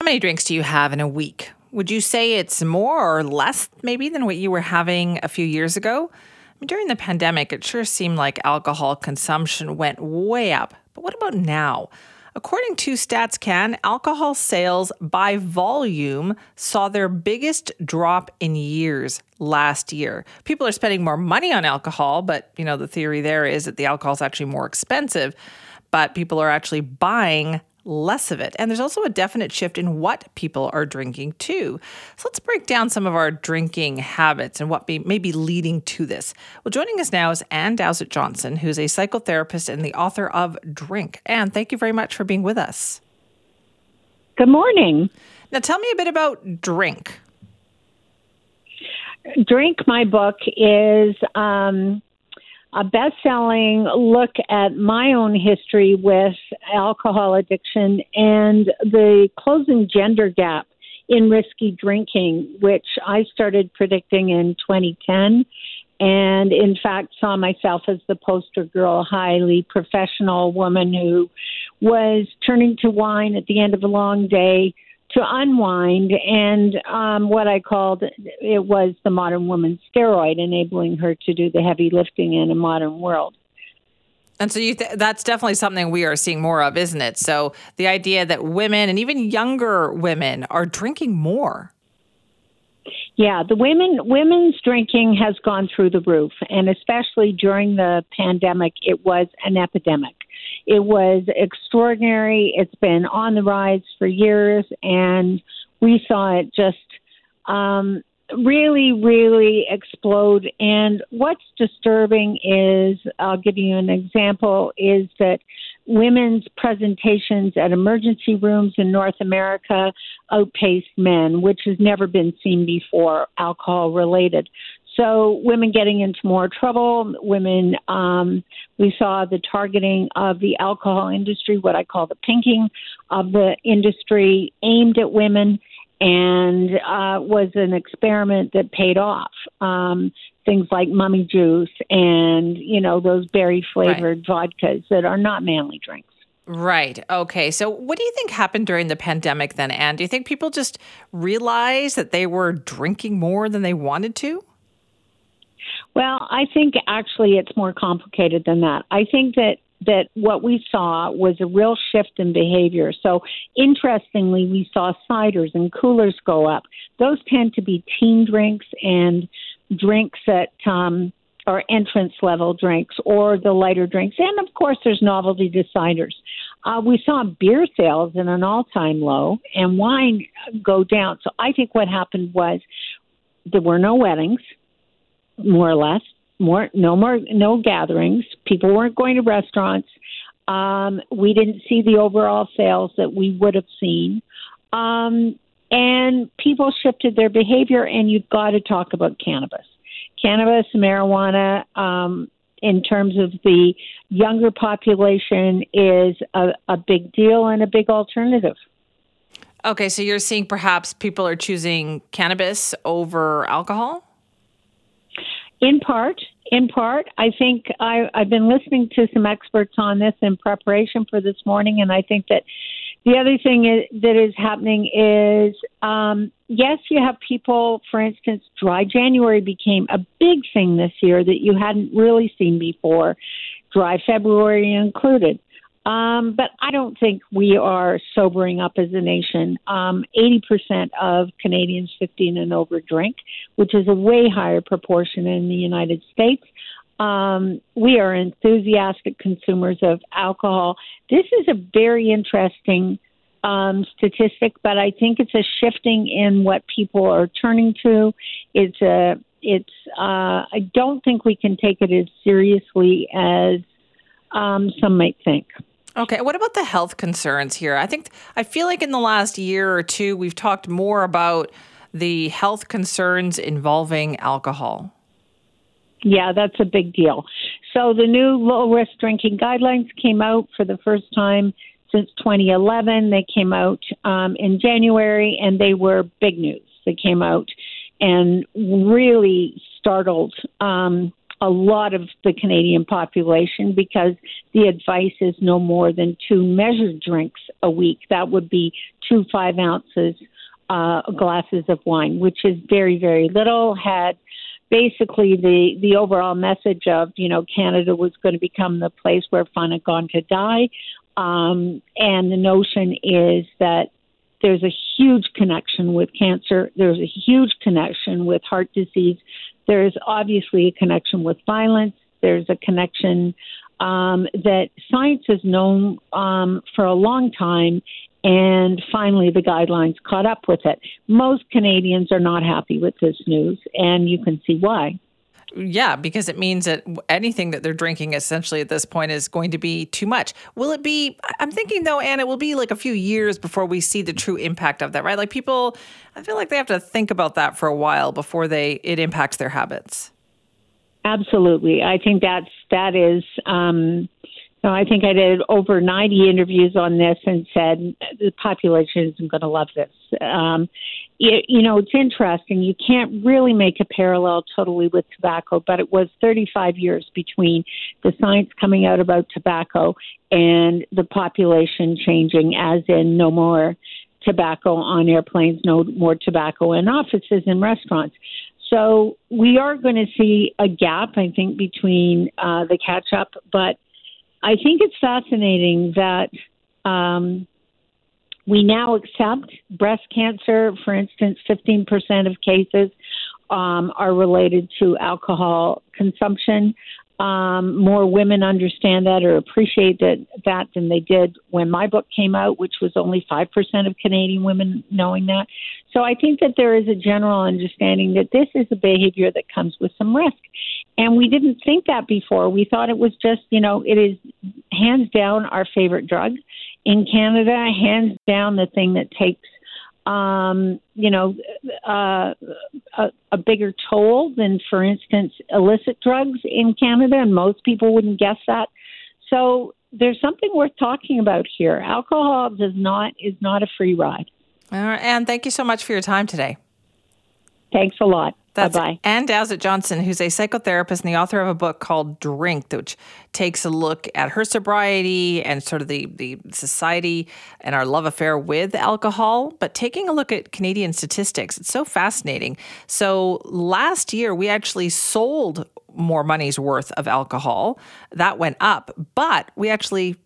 How many drinks do you have in a week? Would you say it's more or less, maybe, than what you were having a few years ago? During the pandemic, it sure seemed like alcohol consumption went way up. But what about now? According to StatsCan, alcohol sales by volume saw their biggest drop in years last year. People are spending more money on alcohol, but you know, the theory there is that the alcohol is actually more expensive, but people are actually buying less of it. And there's also a definite shift in what people are drinking too. So let's break down some of our drinking habits and what be, may be leading to this. Well, joining us now is Ann Dowsett Johnson, who's a psychotherapist and the author of Drink. Ann, thank you very much for being with us. Good morning. Now, tell me a bit about Drink. Drink, my book, is um, a best selling look at my own history with alcohol addiction and the closing gender gap in risky drinking, which I started predicting in 2010. And in fact, saw myself as the poster girl, highly professional woman who was turning to wine at the end of a long day to unwind and um, what I called it was the modern woman steroid, enabling her to do the heavy lifting in a modern world. And so you th- that's definitely something we are seeing more of, isn't it? So the idea that women and even younger women are drinking more. Yeah, the women women's drinking has gone through the roof, and especially during the pandemic, it was an epidemic. It was extraordinary. It's been on the rise for years, and we saw it just um, really, really explode. And what's disturbing is I'll give you an example is that women's presentations at emergency rooms in North America outpaced men, which has never been seen before, alcohol related. So women getting into more trouble, women, um, we saw the targeting of the alcohol industry, what I call the pinking of the industry aimed at women and uh, was an experiment that paid off. Um, things like mummy juice and, you know, those berry flavored right. vodkas that are not manly drinks. Right. Okay. So, what do you think happened during the pandemic then, Ann? Do you think people just realized that they were drinking more than they wanted to? Well, I think actually it's more complicated than that. I think that that what we saw was a real shift in behavior. So, interestingly, we saw ciders and coolers go up. Those tend to be teen drinks and drinks that um, are entrance level drinks or the lighter drinks. And of course, there's novelty deciders. Uh, we saw beer sales in an all time low and wine go down. So, I think what happened was there were no weddings more or less. More, no more, no gatherings. People weren't going to restaurants. Um, we didn't see the overall sales that we would have seen. Um, and people shifted their behavior, and you've got to talk about cannabis. Cannabis, marijuana, um, in terms of the younger population, is a, a big deal and a big alternative. Okay, so you're seeing perhaps people are choosing cannabis over alcohol? In part, in part, I think I, I've been listening to some experts on this in preparation for this morning, and I think that the other thing is, that is happening is um, yes, you have people, for instance, dry January became a big thing this year that you hadn't really seen before, dry February included. Um, but I don't think we are sobering up as a nation. Um, 80% of Canadians 15 and over drink, which is a way higher proportion in the United States. Um, we are enthusiastic consumers of alcohol. This is a very interesting um, statistic, but I think it's a shifting in what people are turning to. It's a, it's. Uh, I don't think we can take it as seriously as um, some might think. Okay, what about the health concerns here? I think I feel like in the last year or two we've talked more about the health concerns involving alcohol. Yeah, that's a big deal. So the new low risk drinking guidelines came out for the first time since 2011. They came out um, in January and they were big news. They came out and really startled um, a lot of the Canadian population because the advice is no more than two measured drinks a week. That would be two five ounces uh, glasses of wine, which is very, very little. Had basically the the overall message of you know Canada was going to become the place where fun had gone to die, um, and the notion is that there's a huge connection with cancer. There's a huge connection with heart disease. There's obviously a connection with violence. There's a connection um, that science has known um, for a long time, and finally the guidelines caught up with it. Most Canadians are not happy with this news, and you can see why. Yeah, because it means that anything that they're drinking essentially at this point is going to be too much. Will it be? I'm thinking though, Ann, it will be like a few years before we see the true impact of that, right? Like people, I feel like they have to think about that for a while before they it impacts their habits. Absolutely, I think that's that is. Um, no, I think I did over 90 interviews on this and said the population isn't going to love this. Um, it, you know, it's interesting. You can't really make a parallel totally with tobacco, but it was 35 years between the science coming out about tobacco and the population changing, as in no more tobacco on airplanes, no more tobacco in offices and restaurants. So we are going to see a gap, I think, between uh, the catch up, but I think it's fascinating that um, we now accept breast cancer, for instance, 15% of cases um, are related to alcohol consumption. Um, more women understand that or appreciate that, that than they did when my book came out, which was only 5% of Canadian women knowing that. So I think that there is a general understanding that this is a behavior that comes with some risk. And we didn't think that before. We thought it was just, you know, it is hands down our favorite drug in Canada, hands down the thing that takes um, you know, uh, a, a bigger toll than, for instance, illicit drugs in Canada, and most people wouldn't guess that. So there's something worth talking about here. Alcohol does not is not a free ride. All right, Ann, thank you so much for your time today. Thanks a lot. That's Bye-bye. Ann Dowsett Johnson, who's a psychotherapist and the author of a book called Drink, which takes a look at her sobriety and sort of the, the society and our love affair with alcohol, but taking a look at Canadian statistics. It's so fascinating. So last year, we actually sold more money's worth of alcohol. That went up, but we actually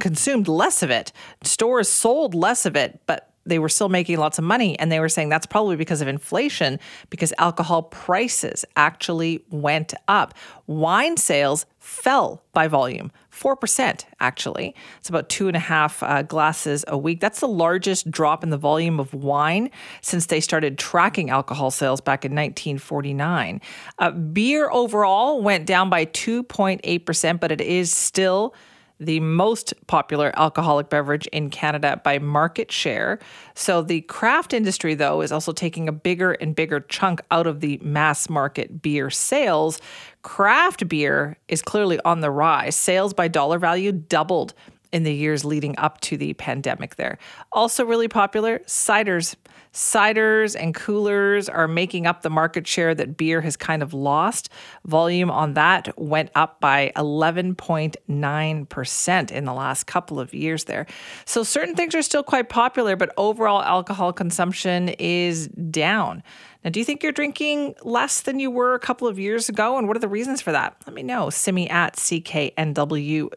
consumed less of it. Stores sold less of it, but they were still making lots of money. And they were saying that's probably because of inflation, because alcohol prices actually went up. Wine sales fell by volume, 4% actually. It's about two and a half uh, glasses a week. That's the largest drop in the volume of wine since they started tracking alcohol sales back in 1949. Uh, beer overall went down by 2.8%, but it is still the most popular alcoholic beverage in Canada by market share. So the craft industry, though, is also taking a bigger and bigger chunk out of the mass market beer sales. Craft beer is clearly on the rise. Sales by dollar value doubled in the years leading up to the pandemic there. Also, really popular ciders. Ciders and coolers are making up the market share that beer has kind of lost. Volume on that went up by 11.9% in the last couple of years there. So, certain things are still quite popular, but overall alcohol consumption is down. Now, do you think you're drinking less than you were a couple of years ago? And what are the reasons for that? Let me know. Simi at cknw.com.